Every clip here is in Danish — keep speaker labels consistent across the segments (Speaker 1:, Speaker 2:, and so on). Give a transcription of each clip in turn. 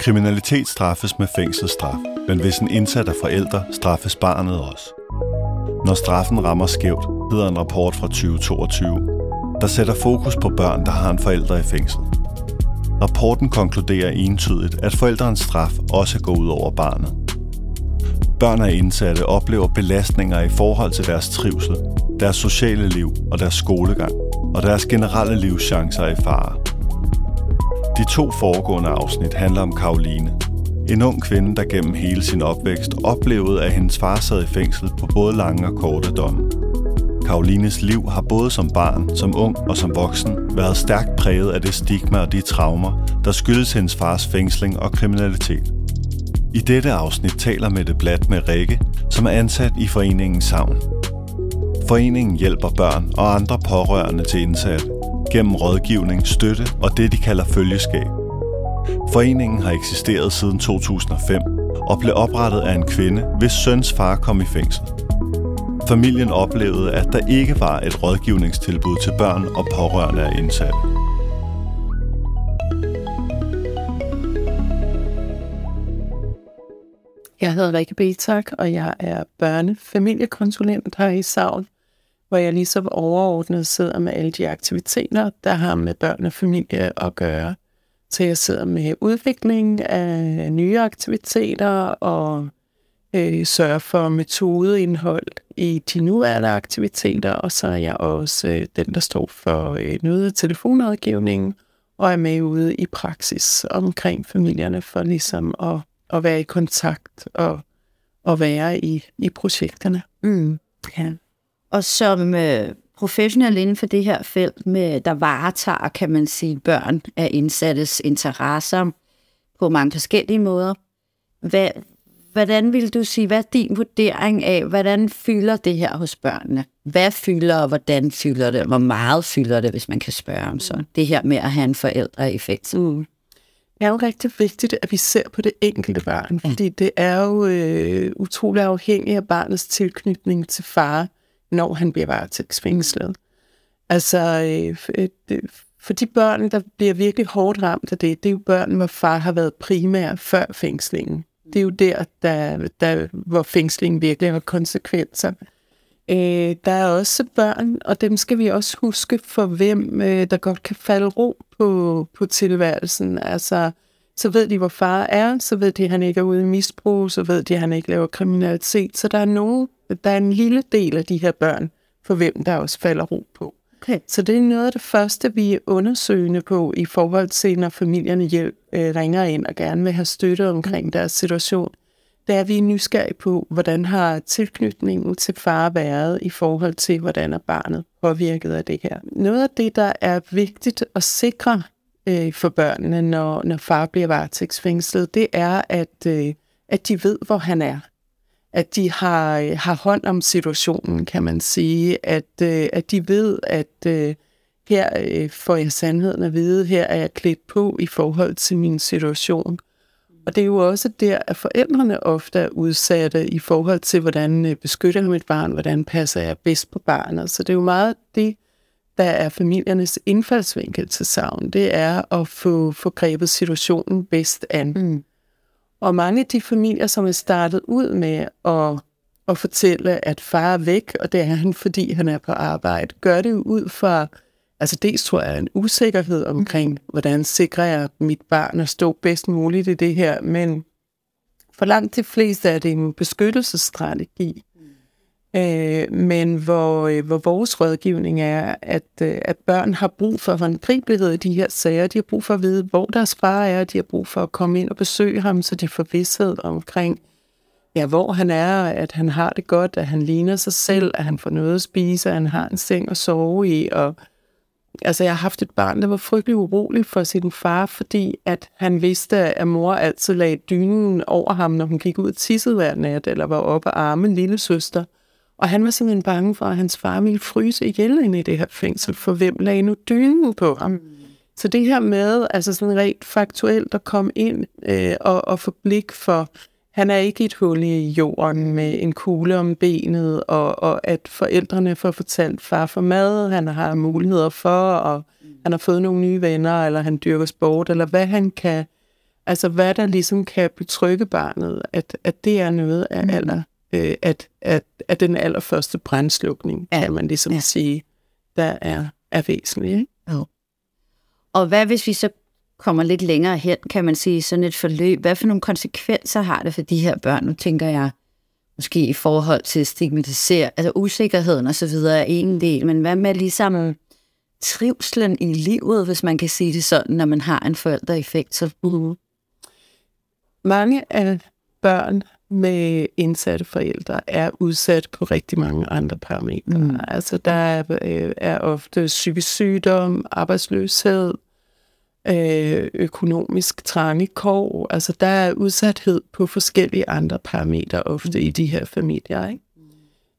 Speaker 1: Kriminalitet straffes med fængselsstraf, men hvis en indsat er forældre, straffes barnet også. Når straffen rammer skævt, hedder en rapport fra 2022, der sætter fokus på børn, der har en forælder i fængsel. Rapporten konkluderer entydigt, at forældrens straf også går ud over barnet. Børn af indsatte oplever belastninger i forhold til deres trivsel, deres sociale liv og deres skolegang, og deres generelle livschancer er i fare. De to foregående afsnit handler om Karoline, en ung kvinde, der gennem hele sin opvækst oplevede, at hendes far sad i fængsel på både lange og korte domme. Karolines liv har både som barn, som ung og som voksen været stærkt præget af det stigma og de traumer, der skyldes hendes fars fængsling og kriminalitet. I dette afsnit taler Mette Blatt med Rikke, som er ansat i foreningen Savn. Foreningen hjælper børn og andre pårørende til indsatte gennem rådgivning, støtte og det, de kalder følgeskab. Foreningen har eksisteret siden 2005 og blev oprettet af en kvinde, hvis søns far kom i fængsel. Familien oplevede, at der ikke var et rådgivningstilbud til børn og pårørende af indsatte.
Speaker 2: Jeg hedder Rikke Betak, og jeg er børnefamiliekonsulent her i Savn, hvor jeg ligesom overordnet sidder med alle de aktiviteter, der har med børn og familie at gøre. Så jeg sidder med udvikling af nye aktiviteter og øh, sørger for metodeindhold i de nuværende aktiviteter, og så er jeg også øh, den, der står for øh, noget telefonrådgivning og er med ude i praksis omkring familierne for ligesom at, at være i kontakt og, og være i, i projekterne.
Speaker 3: Mm. Ja. Og som øh, professionel inden for det her felt, med, der varetager, kan man sige, børn af indsattes interesser på mange forskellige måder. Hvad, hvordan vil du sige, hvad er din vurdering af, hvordan fylder det her hos børnene? Hvad fylder, og hvordan fylder det? Hvor meget fylder det, hvis man kan spørge om så? Det her med at have en forældre i fængsel. Mm.
Speaker 2: Det er jo rigtig vigtigt, at vi ser på det enkelte barn, fordi det er jo øh, utrolig afhængigt af barnets tilknytning til far når han bliver varetægtsfængslet. Altså, øh, øh for de børn, der bliver virkelig hårdt ramt af det, det er jo børn, hvor far har været primær før fængslingen. Det er jo der, der, der hvor fængslingen virkelig har konsekvenser. Øh, der er også børn, og dem skal vi også huske, for hvem øh, der godt kan falde ro på, på tilværelsen. Altså, så ved de, hvor far er, så ved de, at han ikke er ude i misbrug, så ved de, at han ikke laver kriminalitet. Så der er nogen, der er en lille del af de her børn, for hvem der også falder ro på. Okay. Så det er noget af det første, vi er undersøgende på i forhold til, når familierne hjælp, øh, ringer ind og gerne vil have støtte omkring mm. deres situation. Der er vi nysgerrige på, hvordan har tilknytningen til far været i forhold til, hvordan er barnet påvirket af det her. Noget af det, der er vigtigt at sikre øh, for børnene, når, når far bliver varetægtsfængslet, det er, at, øh, at de ved, hvor han er at de har, øh, har hånd om situationen, kan man sige. At, øh, at de ved, at øh, her øh, får jeg sandheden at vide, her er jeg klædt på i forhold til min situation. Og det er jo også der, at forældrene ofte er udsatte i forhold til, hvordan øh, beskytter jeg mit barn, hvordan passer jeg bedst på barnet. Så det er jo meget det, der er familiernes indfaldsvinkel til savn. Det er at få, få grebet situationen bedst an. Mm. Og mange af de familier, som er startet ud med at, at fortælle, at far er væk, og det er han, fordi han er på arbejde, gør det jo ud fra, altså dels tror jeg, en usikkerhed omkring, hvordan sikrer jeg mit barn at stå bedst muligt i det her, men for langt de fleste er det en beskyttelsesstrategi. Øh, men hvor, øh, hvor vores rådgivning er, at, øh, at børn har brug for håndgribelighed i de her sager. De har brug for at vide, hvor deres far er. De har brug for at komme ind og besøge ham, så de får vidsthed omkring, ja, hvor han er, at han har det godt, at han ligner sig selv, at han får noget at spise, at han har en seng at sove i. Og, altså, jeg har haft et barn, der var frygtelig urolig for sin far, fordi at han vidste, at mor altid lagde dynen over ham, når hun gik ud og tissede hver nat, eller var oppe og arme lille søster. Og han var simpelthen bange for, at hans far ville fryse ihjel inde i det her fængsel, for hvem lagde nu dynen på ham? Så det her med, altså sådan rent faktuelt at komme ind øh, og, og få blik for, han er ikke et hul i jorden med en kugle om benet, og, og at forældrene får fortalt far for mad, han har muligheder for, og han har fået nogle nye venner, eller han dyrker sport, eller hvad han kan Altså hvad der ligesom kan betrygge barnet, at, at det er noget af, mm. aller, øh, at, at, at den allerførste brændslukning, ja. kan man ligesom ja. sige, der er, er væsentlig. Ikke?
Speaker 3: Jo. Og hvad hvis vi så kommer lidt længere hen, kan man sige, sådan et forløb. Hvad for nogle konsekvenser har det for de her børn? Nu tænker jeg måske i forhold til stigmatisere, altså usikkerheden og så videre er en del, men hvad med ligesom trivslen i livet, hvis man kan sige det sådan, når man har en forælder i fængsel?
Speaker 2: Mm. Mange af børn med indsatte forældre er udsat på rigtig mange andre parametre. Mm. Altså der er, øh, er ofte psykisk sygdom, arbejdsløshed, øh, økonomisk trange kår. Altså der er udsathed på forskellige andre parametre ofte mm. i de her familier. Ikke?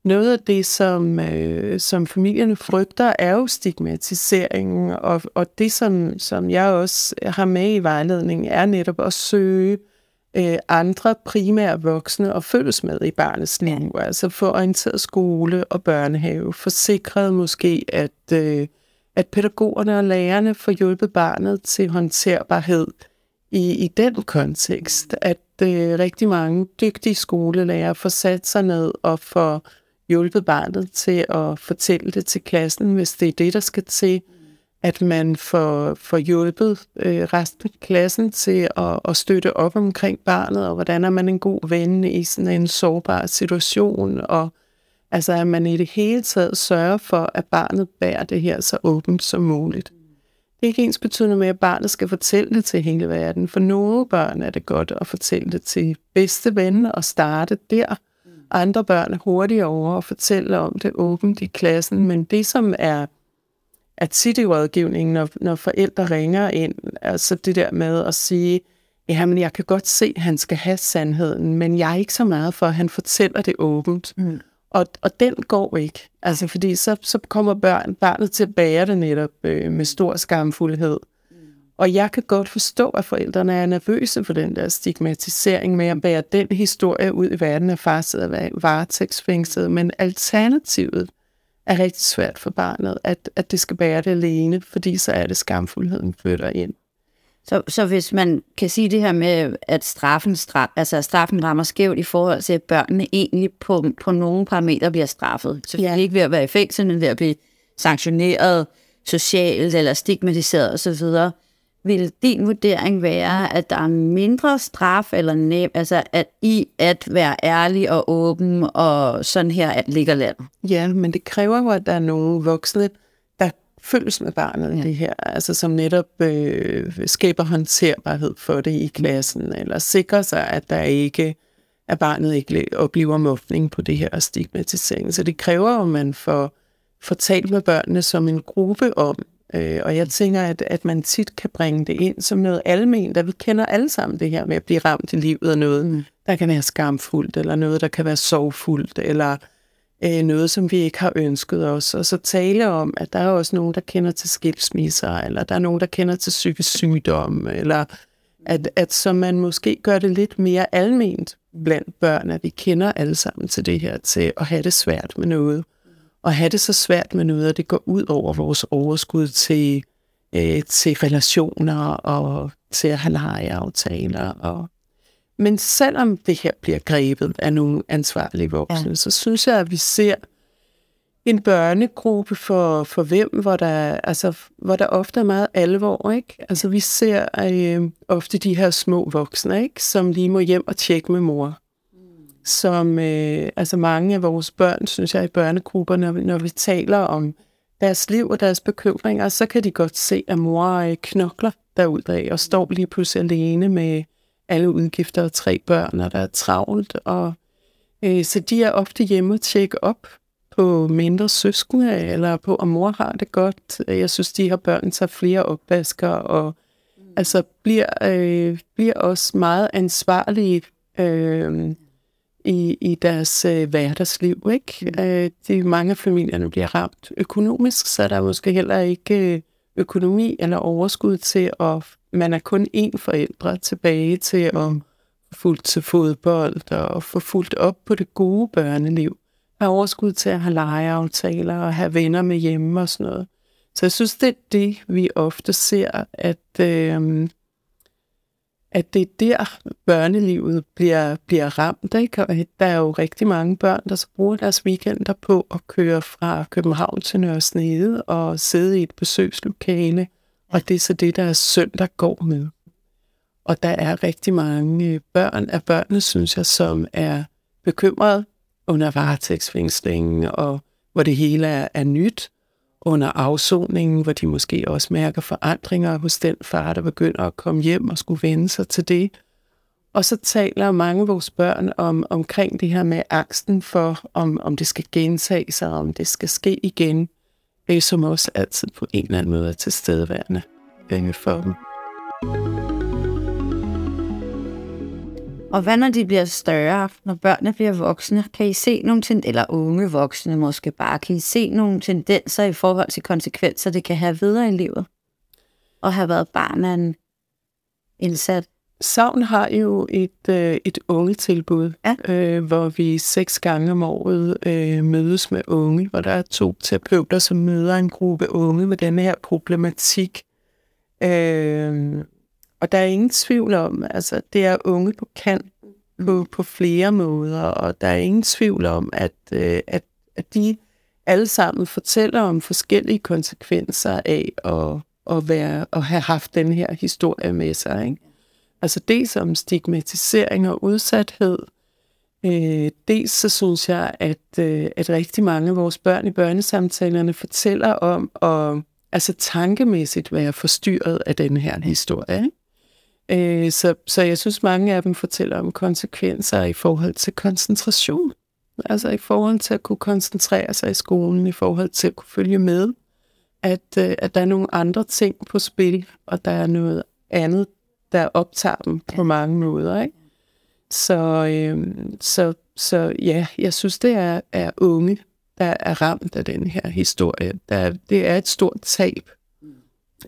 Speaker 2: Noget af det, som, øh, som familierne frygter, er jo stigmatiseringen, og, og det, som, som jeg også har med i vejledningen, er netop at søge øh, andre primære voksne og følges med i barnets liv. Ja. Altså få orienteret skole og børnehave, forsikret måske, at, øh, at pædagogerne og lærerne får hjulpet barnet til håndterbarhed i, i den kontekst, at øh, rigtig mange dygtige skolelærer får sat sig ned og får hjulpet barnet til at fortælle det til klassen, hvis det er det, der skal til. At man får, får hjulpet øh, resten af klassen til at, at støtte op omkring barnet, og hvordan er man en god ven i sådan en sårbar situation, og altså at man i det hele taget sørger for, at barnet bærer det her så åbent som muligt. Det er ikke ens betydende med, at barnet skal fortælle det til hele verden. For nogle børn er det godt at fortælle det til bedste ven og starte der andre børn er hurtigere over at fortælle om det åbent i klassen, men det som er, er tit i rådgivningen, når, når forældre ringer ind, altså det der med at sige, ja, men jeg kan godt se, at han skal have sandheden, men jeg er ikke så meget for, at han fortæller det åbent. Mm. Og, og den går ikke, altså fordi så, så kommer børn, barnet til at bære det netop øh, med stor skamfuldhed. Og jeg kan godt forstå, at forældrene er nervøse for den der stigmatisering med at bære den historie ud i verden, at far sidder varetægtsfængslet. Men alternativet er rigtig svært for barnet, at, at det skal bære det alene, fordi så er det skamfuldheden flytter ind.
Speaker 3: Så, så hvis man kan sige det her med, at straffen, straf, altså straffen rammer skævt i forhold til, at børnene egentlig på, på nogle parametre bliver straffet. Så ja. ikke ved at være i fængsel, men ved at blive sanktioneret socialt eller stigmatiseret osv., vil din vurdering være, at der er mindre straf eller nem, altså at i at være ærlig og åben og sådan her at ligger land?
Speaker 2: Ja, men det kræver jo, at der er nogle voksne, der følges med barnet ja. det her, altså som netop øh, skaber håndterbarhed for det i klassen, eller sikrer sig, at der ikke at barnet ikke oplever mobning på det her stigmatisering. Så det kræver, at man får, får talt med børnene som en gruppe om, Øh, og jeg tænker, at, at man tit kan bringe det ind som noget almen, der vi kender alle sammen det her med at blive ramt i livet af noget, mm. der kan være skamfuldt, eller noget, der kan være sorgfuldt, eller øh, noget, som vi ikke har ønsket os. Og så tale om, at der er også nogen, der kender til skilsmisser, eller der er nogen, der kender til psykisk sygdom, eller at, at så man måske gør det lidt mere alment blandt børn, at vi kender alle sammen til det her, til at have det svært med noget at have det så svært med noget, at det går ud over vores overskud til, øh, til relationer og til at have lejeaftaler. Og... Men selvom det her bliver grebet af nogle ansvarlige voksne, ja. så synes jeg, at vi ser en børnegruppe for, for hvem, hvor der, altså, hvor der ofte er meget alvor. Ikke? Altså, vi ser øh, ofte de her små voksne, ikke? som lige må hjem og tjekke med mor som øh, altså mange af vores børn, synes jeg, i børnegrupper, når, når vi taler om deres liv og deres bekymringer, så kan de godt se, at mor øh, knokler derudad og står lige pludselig alene med alle udgifter og tre børn, og der er travlt. Og, øh, så de er ofte hjemme og tjekke op på mindre søskende, eller på, om mor har det godt. Jeg synes, de her børn tager flere opvasker, og mm. altså bliver, øh, bliver også meget ansvarlige øh, i, i deres øh, hverdagsliv. Ikke? Mm. Øh, de, mange af familierne bliver ramt økonomisk, så der er måske heller ikke øh, økonomi eller overskud til, at man er kun én forældre tilbage til at få fuldt til fodbold og få fuldt op på det gode børneliv. Have overskud til at have legeaftaler og have venner med hjemme og sådan noget. Så jeg synes, det er det, vi ofte ser, at, øh, at det er der, børnelivet bliver, bliver ramt. Ikke? Og der er jo rigtig mange børn, der så bruger deres weekender på at køre fra København til Nørresnede og sidde i et besøgslokale. Og det er så det, der er søndag går med. Og der er rigtig mange øh, børn af børnene, synes jeg, som er bekymrede under varetægtsfængslingen, og hvor det hele er, er nyt under afsoningen, hvor de måske også mærker forandringer hos den far, der begynder at komme hjem og skulle vende sig til det. Og så taler mange af vores børn om, omkring det her med angsten for, om, om det skal gentage sig, om det skal ske igen, øh, som også altid på en eller anden måde er tilstedeværende øh, for dem.
Speaker 3: Og hvad når de bliver større, når børnene bliver voksne? Kan I se nogle tendenser, eller unge voksne måske bare, kan I se nogle tendenser i forhold til konsekvenser, det kan have videre i livet? Og have været barn af en indsat?
Speaker 2: Savn har jo et, øh, et unge tilbud, ja. øh, hvor vi seks gange om året øh, mødes med unge, hvor der er to terapeuter, som møder en gruppe unge med denne her problematik. Øh, og der er ingen tvivl om, altså det er unge på kant på, på flere måder, og der er ingen tvivl om, at, øh, at, at de alle sammen fortæller om forskellige konsekvenser af at, at, være, at have haft den her historie med sig. Ikke? Altså dels om stigmatisering og udsathed, øh, dels så synes jeg, at, øh, at rigtig mange af vores børn i børnesamtalerne fortæller om at altså tankemæssigt være forstyrret af den her historie. Ikke? Øh, så, så jeg synes, mange af dem fortæller om konsekvenser i forhold til koncentration. Altså i forhold til at kunne koncentrere sig i skolen, i forhold til at kunne følge med, at, øh, at der er nogle andre ting på spil, og der er noget andet, der optager dem på mange måder. Ikke? Så, øh, så, så ja, jeg synes, det er, er unge, der er ramt af den her historie. Der, det er et stort tab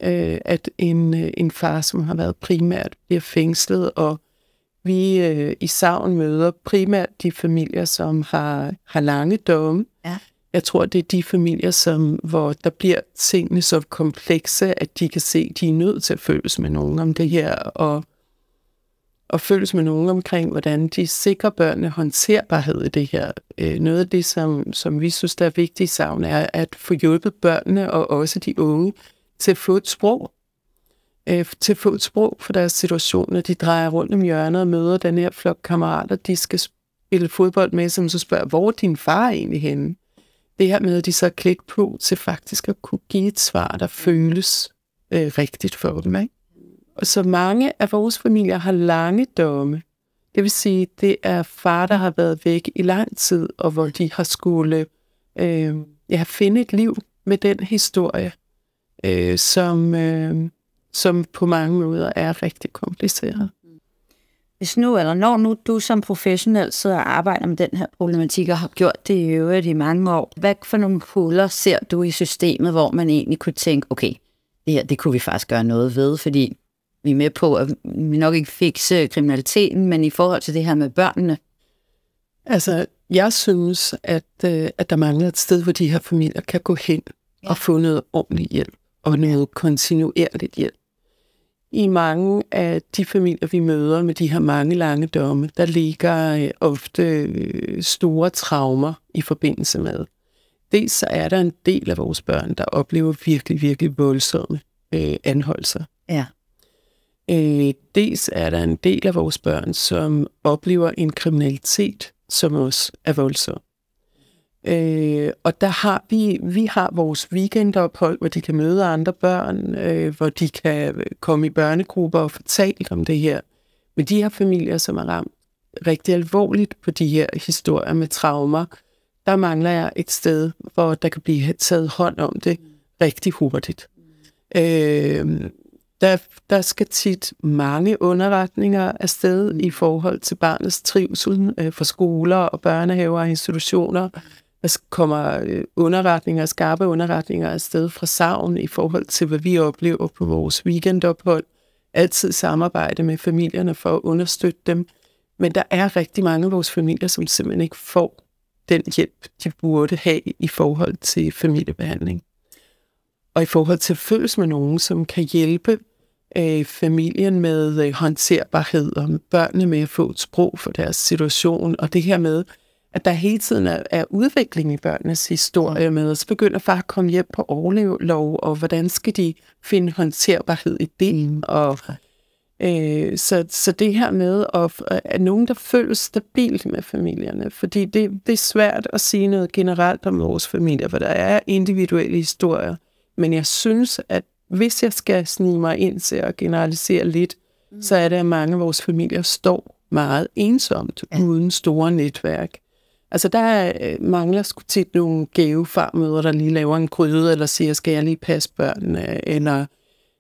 Speaker 2: øh, at en, øh, en far, som har været primært, bliver fængslet, og vi øh, i savn møder primært de familier, som har, har lange domme. Ja. Jeg tror, det er de familier, som, hvor der bliver tingene så komplekse, at de kan se, at de er nødt til at føles med nogen om det her, og, og føles med nogen omkring, hvordan de sikrer børnene håndterbarhed i det her. Øh, noget af det, som, som vi synes, der er vigtigt i savn, er at få hjulpet børnene og også de unge til at få et sprog. Øh, til at få et sprog for deres situation, når de drejer rundt om hjørnet og møder den her flok kammerater, de skal spille fodbold med, som så spørger, hvor er din far egentlig henne? Det her med, at de så klik på til faktisk at kunne give et svar, der føles øh, rigtigt for dem. Ikke? Og så mange af vores familier har lange domme. Det vil sige, det er far, der har været væk i lang tid, og hvor de har skulle øh, ja, finde et liv med den historie øh, som, øh, som på mange måder er rigtig kompliceret.
Speaker 3: Hvis nu, eller når nu du som professionel sidder og arbejder med den her problematik, og har gjort det i øvrigt i mange år, hvad for nogle huller ser du i systemet, hvor man egentlig kunne tænke, okay, det her, det kunne vi faktisk gøre noget ved, fordi vi er med på, at vi nok ikke fikse kriminaliteten, men i forhold til det her med børnene?
Speaker 2: Altså, jeg synes, at, øh, at der mangler et sted, hvor de her familier kan gå hen ja. og få noget ordentlig hjælp og noget kontinuerligt hjælp. I mange af de familier, vi møder med de her mange lange domme, der ligger øh, ofte øh, store traumer i forbindelse med. Dels så er der en del af vores børn, der oplever virkelig, virkelig voldsomme øh, anholdelser.
Speaker 3: Ja.
Speaker 2: Øh, dels er der en del af vores børn, som oplever en kriminalitet, som også er voldsom. Øh, og der har vi, vi har vores weekendophold, hvor de kan møde andre børn, øh, hvor de kan øh, komme i børnegrupper og fortælle om det her. Men de her familier, som er ramt rigtig alvorligt på de her historier med traumer, der mangler jeg et sted, hvor der kan blive taget hånd om det rigtig hurtigt. Øh, der, der skal tit mange underretninger afsted i forhold til barnets trivsel øh, for skoler og børnehaver og institutioner der kommer øh, underretninger, skarpe underretninger afsted fra savn i forhold til, hvad vi oplever på vores weekendophold. Altid samarbejde med familierne for at understøtte dem. Men der er rigtig mange af vores familier, som simpelthen ikke får den hjælp, de burde have i forhold til familiebehandling. Og i forhold til at med nogen, som kan hjælpe øh, familien med øh, håndterbarhed, og med børnene med at få et sprog for deres situation, og det her med, at der hele tiden er, er udvikling i børnenes historie med, og så begynder far at komme hjem på overlevlov, og hvordan skal de finde håndterbarhed i det, mm. og øh, så, så det her med at, at nogen, der føles stabilt med familierne, fordi det, det er svært at sige noget generelt om vores familier, for der er individuelle historier, men jeg synes, at hvis jeg skal snige mig ind til at generalisere lidt, mm. så er det, at mange af vores familier står meget ensomt, ja. uden store netværk. Altså der øh, mangler sgu tit nogle gavefarmøder, der lige laver en gryde, eller siger, skal jeg lige passe børnene, eller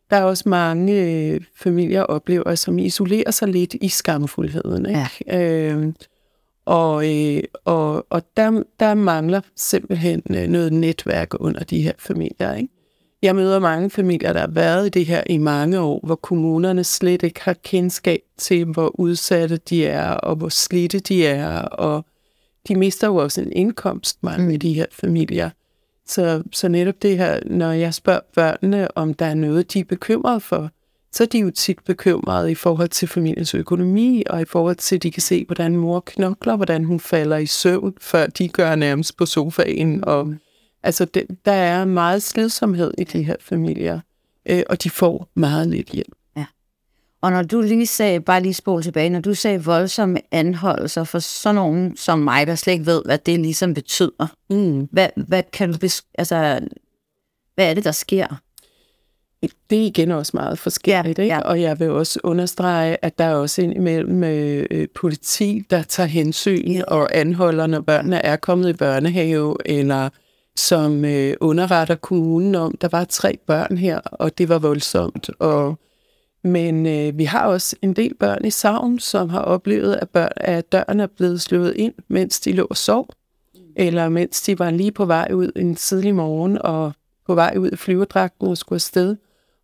Speaker 2: der er også mange øh, familier oplever, som isolerer sig lidt i skamfuldheden. Ikke? Ja. Øh, og, øh, og, og der, der mangler simpelthen øh, noget netværk under de her familier. Ikke? Jeg møder mange familier, der har været i det her i mange år, hvor kommunerne slet ikke har kendskab til, hvor udsatte de er, og hvor slidte de er, og de mister jo også en indkomst, mange mm. af de her familier. Så, så netop det her, når jeg spørger børnene, om der er noget, de er bekymrede for, så er de jo tit bekymrede i forhold til familiens økonomi, og i forhold til, at de kan se, hvordan mor knokler, hvordan hun falder i søvn, før de gør nærmest på sofaen. Og, mm. altså, det, der er meget sledsomhed i de her familier, øh, og de får meget lidt hjælp.
Speaker 3: Og når du lige sagde, bare lige spol tilbage, når du sagde voldsomme anholdelser for sådan nogen som mig, der slet ikke ved, hvad det ligesom betyder, mm. hvad, hvad, kan du altså, hvad er det, der sker?
Speaker 2: Det er igen også meget forskelligt, ja, ikke? Ja. og jeg vil også understrege, at der er også ind imellem øh, øh, politi, der tager hensyn ja. og anholder, når børnene er kommet i børnehave, eller som øh, underretter kommunen om, der var tre børn her, og det var voldsomt, og men øh, vi har også en del børn i savn, som har oplevet, at, børn, at døren er blevet slået ind, mens de lå og sov, eller mens de var lige på vej ud en tidlig morgen og på vej ud i flyverdragten og skulle afsted.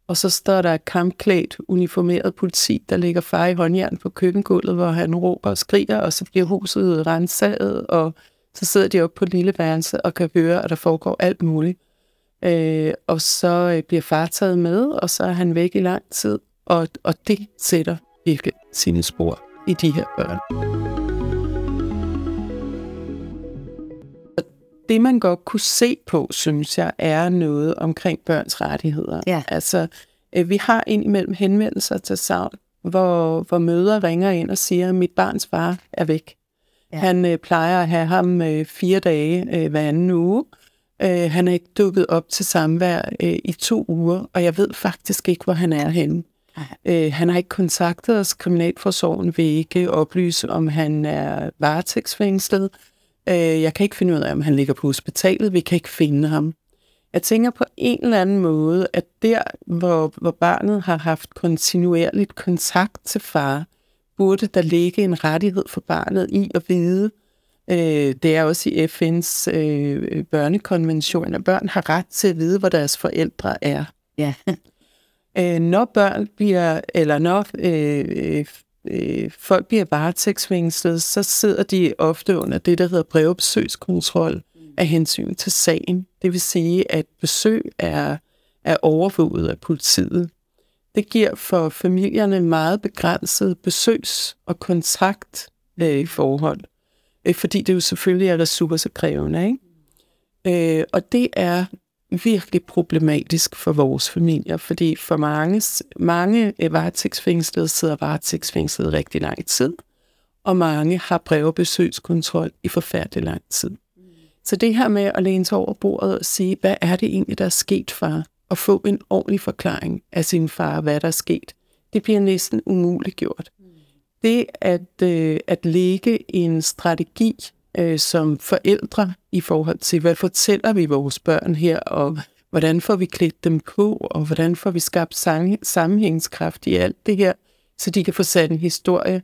Speaker 2: Og så står der kampklædt, uniformeret politi, der ligger far i håndjern på køkkengulvet, hvor han råber og skriger, og så bliver huset renset, og så sidder de oppe på et lille værelse og kan høre, at der foregår alt muligt. Øh, og så øh, bliver far taget med, og så er han væk i lang tid. Og, og det sætter virkelig sine spor i de her børn. Det man godt kunne se på, synes jeg, er noget omkring børns rettigheder. Ja. Altså, øh, vi har indimellem henvendelser til savn, hvor, hvor møder ringer ind og siger, at mit barns far er væk. Ja. Han øh, plejer at have ham øh, fire dage øh, hver anden uge. Øh, han er ikke dukket op til samvær øh, i to uger, og jeg ved faktisk ikke, hvor han er henne. Øh, han har ikke kontaktet os. Kriminalforsorgen vil ikke oplyse, om han er varetægtsfængslet. Øh, jeg kan ikke finde ud af, om han ligger på hospitalet. Vi kan ikke finde ham. Jeg tænker på en eller anden måde, at der, hvor, hvor barnet har haft kontinuerligt kontakt til far, burde der ligge en rettighed for barnet i at vide, øh, det er også i FN's øh, børnekonvention, at børn har ret til at vide, hvor deres forældre er. Ja øh, når børn bliver, eller når øh, øh, øh, folk bliver varetægtsfængslet, så sidder de ofte under det, der hedder brevbesøgskontrol af hensyn til sagen. Det vil sige, at besøg er, er overvåget af politiet. Det giver for familierne meget begrænset besøgs- og kontakt øh, forhold, øh, fordi det jo selvfølgelig er ressourcekrævende. Ikke? Øh, og det er virkelig problematisk for vores familier, fordi for mange, mange øh, varetægtsfængslede sidder varetægtsfængslet rigtig lang tid, og mange har brevbesøgskontrol i forfærdelig lang tid. Så det her med at læne sig over bordet og sige, hvad er det egentlig, der er sket, far? Og få en ordentlig forklaring af sin far, hvad der er sket, det bliver næsten umuligt gjort. Det at, øh, at lægge en strategi øh, som forældre i forhold til, hvad fortæller vi vores børn her, og hvordan får vi klædt dem på, og hvordan får vi skabt sammenhængskraft i alt det her, så de kan få sat en historie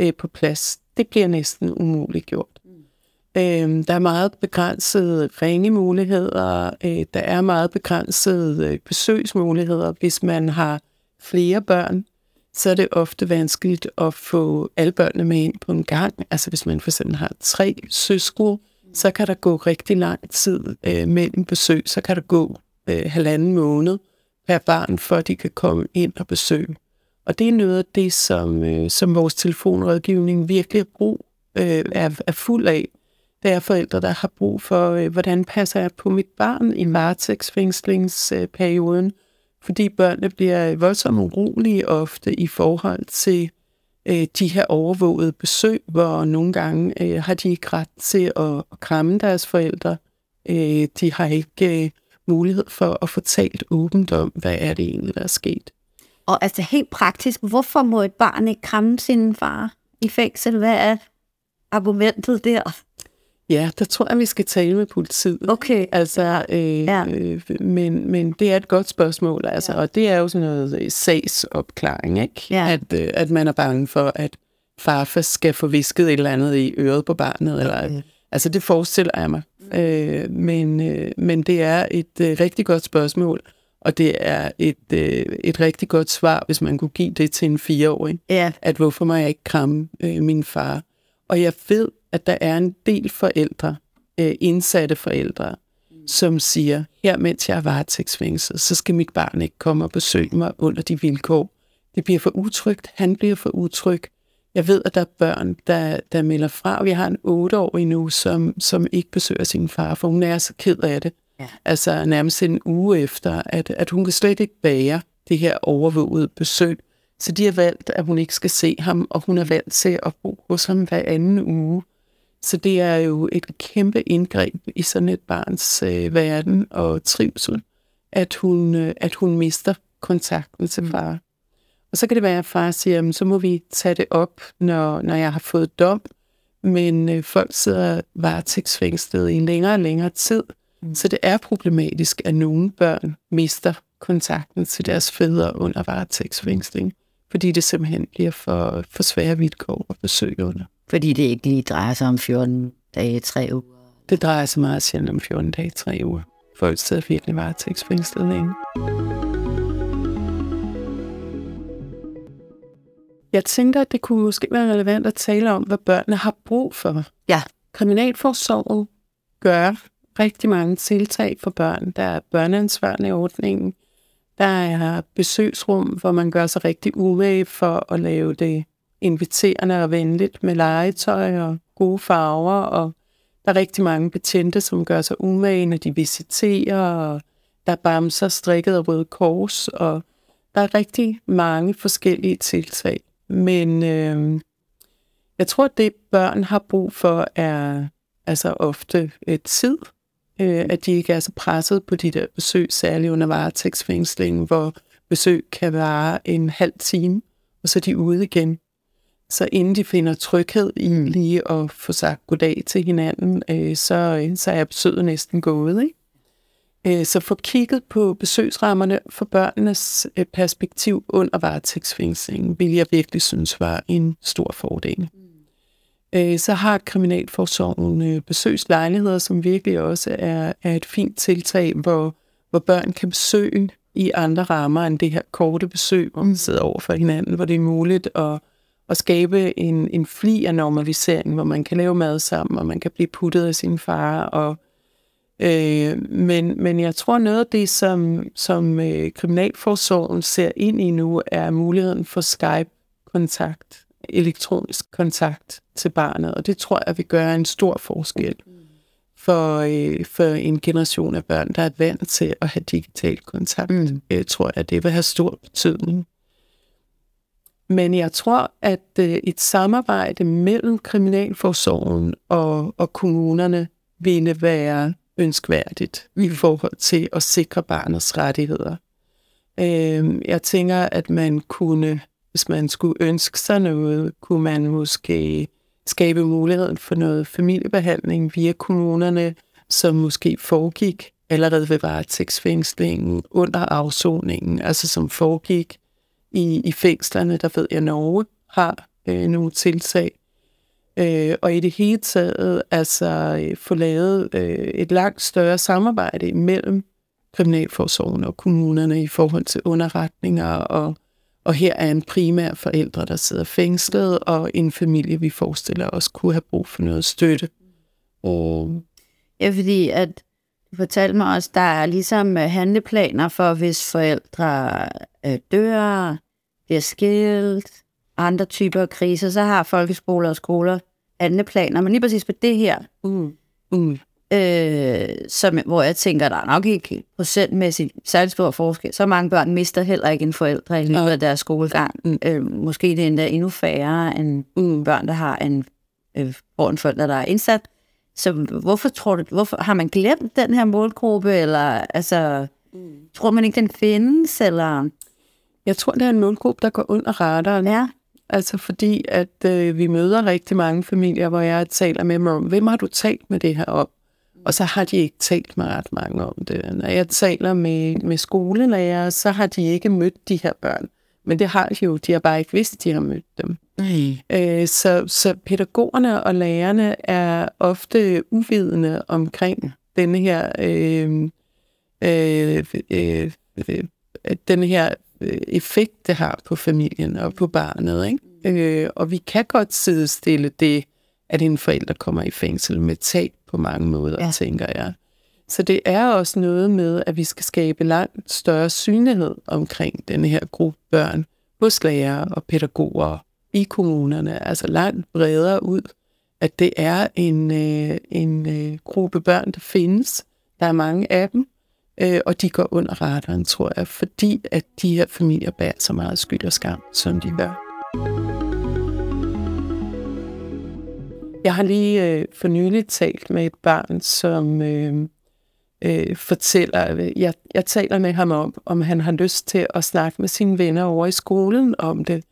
Speaker 2: øh, på plads. Det bliver næsten umuligt gjort. Mm. Øh, der er meget begrænsede ringemuligheder, øh, der er meget begrænsede øh, besøgsmuligheder, hvis man har flere børn så er det ofte vanskeligt at få alle børnene med ind på en gang. Altså hvis man for eksempel har tre søskende, så kan der gå rigtig lang tid øh, mellem besøg. Så kan der gå øh, halvanden måned, per barn, for at de kan komme ind og besøge. Og det er noget af det, som, øh, som vores telefonrådgivning virkelig har brug, øh, er, er fuld af. Det er forældre, der har brug for, øh, hvordan passer jeg på mit barn i varetægtsfængslingsperioden, fordi børnene bliver voldsomt urolige ofte i forhold til øh, de her overvågede besøg, hvor nogle gange øh, har de ikke ret til at, at kramme deres forældre. Øh, de har ikke øh, mulighed for at fortælle åbent om, hvad er det egentlig, der er sket.
Speaker 3: Og altså helt praktisk, hvorfor må et barn ikke kramme sin far i fængsel? Hvad er argumentet der?
Speaker 2: Ja, der tror jeg, vi skal tale med politiet.
Speaker 3: Okay.
Speaker 2: Altså, øh,
Speaker 3: Ja.
Speaker 2: øh, men, men det er et godt spørgsmål, altså,
Speaker 3: Ja.
Speaker 2: og det er jo sådan noget øh, sagsopklaring, ikke?
Speaker 3: Ja.
Speaker 2: At, øh, at man er bange for, at farfar skal få visket et eller andet i øret på barnet, eller
Speaker 3: Okay.
Speaker 2: Altså, det forestiller jeg mig. Øh, men, øh, men det er et øh, rigtig godt spørgsmål, og det er et, øh, et rigtig godt svar, hvis man kunne give det til en fireårig,
Speaker 3: Ja,
Speaker 2: at hvorfor må jeg ikke kramme øh, min far? Og jeg ved, at der er en del forældre, øh, indsatte forældre, som siger, her mens jeg er varetægtsfængslet, så skal mit barn ikke komme og besøge mig under de vilkår. Det bliver for utrygt, han bliver for utryg. Jeg ved, at der er børn, der, der melder fra. Vi har en otteårig nu, som, som ikke besøger sin far, for hun er så ked af det.
Speaker 3: Ja.
Speaker 2: Altså nærmest en uge efter, at, at hun kan slet ikke bære det her overvågede besøg. Så de har valgt, at hun ikke skal se ham, og hun har valgt til at bo hos ham hver anden uge. Så det er jo et kæmpe indgreb i sådan et barns øh, verden og trivsel, at hun, øh, at hun mister kontakten til far. Og så kan det være, at far siger, jamen, så må vi tage det op, når, når jeg har fået dom. Men øh, folk sidder varetægtsfængslet i en længere og længere tid. Mm. Så det er problematisk, at nogle børn mister kontakten til deres fædre under varetægtsfængsling, fordi det simpelthen bliver for, for svære vilkår at besøge under.
Speaker 3: fordi det ikke lige drejer sig om 14 dage, 3 uger.
Speaker 2: Det drejer sig meget sjældent om 14 dage, 3 uger. Folk sidder virkelig varetægtsfængslet længe. Jeg tænker, at det kunne måske være relevant at tale om, hvad børnene har brug for.
Speaker 3: Ja.
Speaker 2: Kriminalforsorgen gør rigtig mange tiltag for børn. Der er børneansvarende ordningen. Der er besøgsrum, hvor man gør sig rigtig umage for at lave det inviterende og venligt med legetøj og gode farver. Og der er rigtig mange betjente, som gør sig umage, når de visiterer. Og der er bamser strikket af røde kors. Og der er rigtig mange forskellige tiltag. Men øh, jeg tror, at det børn har brug for er altså ofte et tid, øh, at de ikke er så presset på de der besøg, særligt under varetægtsfængslingen, hvor besøg kan vare en halv time, og så er de ude igen. Så inden de finder tryghed i lige at få sagt goddag til hinanden, øh, så, så er besøget næsten gået. Ikke? Øh, Så få kigget på besøgsrammerne for børnenes øh, perspektiv under varetægtsfængslingen, vil jeg virkelig synes var en stor fordel. Øh, Så har Kriminalforsorgen øh, besøgslejligheder, som virkelig også er, er et fint tiltag, hvor, hvor børn kan besøge i andre rammer end det her korte besøg, hvor man sidder over for hinanden, hvor det er muligt at, at skabe en, en fli af normalisering, hvor man kan lave mad sammen, og man kan blive puttet af sin far, og Øh, men, men jeg tror noget af det, som, som øh, Kriminalforsorgen ser ind i nu, er muligheden for Skype-kontakt, elektronisk kontakt til barnet, og det tror jeg vil gøre en stor forskel for, øh, for en generation af børn, der er vant til at have digital kontakt.
Speaker 3: Mm.
Speaker 2: Øh, tror jeg, det vil have stor betydning. Men jeg tror, at øh, et samarbejde mellem Kriminalforsorgen og, og kommunerne ville være ønskværdigt i forhold til at sikre barnets rettigheder. Øh, jeg tænker, at man kunne, hvis man skulle ønske sig noget, kunne man måske skabe muligheden for noget familiebehandling via kommunerne, som måske foregik allerede ved varetægtsfængslingen under afsoningen, altså som foregik i, i fængslerne, der ved jeg, Norge har øh, nogle tiltag. Øh, og i det hele taget altså øh, få lavet øh, et langt større samarbejde mellem Kriminalforsorgen og kommunerne i forhold til underretninger, og, og her er en primær forældre, der sidder fængslet, og en familie, vi forestiller os, kunne have brug for noget støtte. Og
Speaker 3: Ja, fordi at Du fortalte mig også, der er ligesom øh, handleplaner for, hvis forældre øh, dør, bliver skilt, andre typer af kriser, så har folkeskoler og skoler handleplaner. Men lige præcis på det her,
Speaker 2: Mm. Mm.
Speaker 3: Øh, som, hvor jeg tænker, der er nok ikke procentmæssigt særlig stor forskel. Så mange børn mister heller ikke en forældre i løbet af deres skolegang.
Speaker 2: Mm.
Speaker 3: Øh, måske det er endda endnu færre end
Speaker 2: Mm.
Speaker 3: børn, der har en, øh, hvor en forælder, der er indsat. Så hvorfor tror du, hvorfor har man glemt den her målgruppe, eller altså, mm. tror man ikke, den findes, eller?
Speaker 2: Jeg tror, det er en målgruppe, der går under radaren.
Speaker 3: Ja.
Speaker 2: Altså fordi, at øh, vi møder rigtig mange familier, hvor jeg taler med dem om, hvem har du talt med det her om? Og så har de ikke talt med ret mange om det. Når jeg taler med, med skolelærer, så har de ikke mødt de her børn. Men det har de jo. De har bare ikke vidst, at de har mødt dem.
Speaker 3: Mm.
Speaker 2: Øh, så, så pædagogerne og lærerne er ofte uvidende omkring denne her, øh, øh, øh, øh, den her øh, effekt, det har på familien og på barnet. Ikke? Øh, og vi kan godt sidestille det, at en forælder kommer i fængsel med tab på mange måder, Ja. tænker jeg. Så det er også noget med, at vi skal skabe langt større synlighed omkring denne her gruppe børn hos lærere og pædagoger i kommunerne, altså langt bredere ud, at det er en, øh, en øh, gruppe børn, der findes. Der er mange af dem, øh, og de går under radaren, tror jeg, fordi at de her familier bærer så meget skyld og skam, som de gør. Jeg har lige øh, for nylig talt med et barn, som øh, øh, fortæller, jeg, jeg taler med ham om, om han har lyst til at snakke med sine venner over i skolen om det,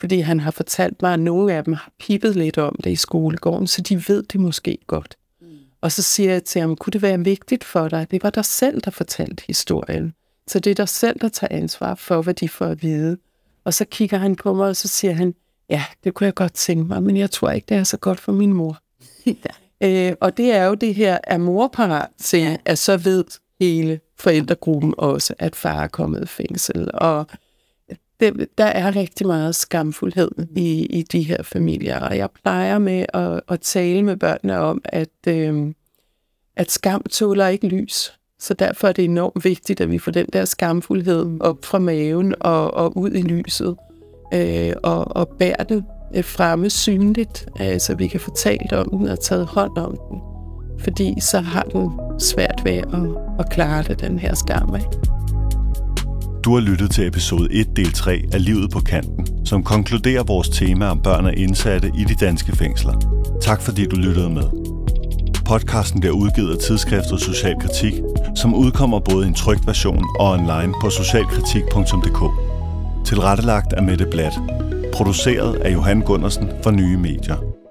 Speaker 2: fordi han har fortalt mig, at nogle af dem har pippet lidt om det i skolegården, så de ved det måske godt. Mm. Og så siger jeg til ham, kunne det være vigtigt for dig? Det var dig selv, der fortalte historien. Så det er dig selv, der tager ansvar for, hvad de får at vide. Og så kigger han på mig, og så siger han, ja, det kunne jeg godt tænke mig, men jeg tror ikke, det er så godt for min mor. Øh, og det er jo det her, er mor parat til, at så ved hele forældregruppen også, at far er kommet i fængsel. Og det, der er rigtig meget skamfuldhed i, i de her familier, og jeg plejer med at, at tale med børnene om, at, øh, at skam tåler ikke lys. Så derfor er det enormt vigtigt, at vi får den der skamfuldhed op fra maven og, og ud i lyset, øh, og, og bærer den øh, fremme synligt, øh, så vi kan få talt om den og taget hånd om den. Fordi så har den svært ved at, at klare det, den her skam. Ikke?
Speaker 1: Du har lyttet til episode 1, del 3 af Livet på kanten, som konkluderer vores tema om børn og indsatte i de danske fængsler. Tak fordi du lyttede med. Podcasten bliver udgivet af tidsskriftet Social Kritik, som udkommer både i en trygt version og online på socialkritik.dk. Tilrettelagt af Mette Blatt. Produceret af Johan Gundersen for Nye Medier.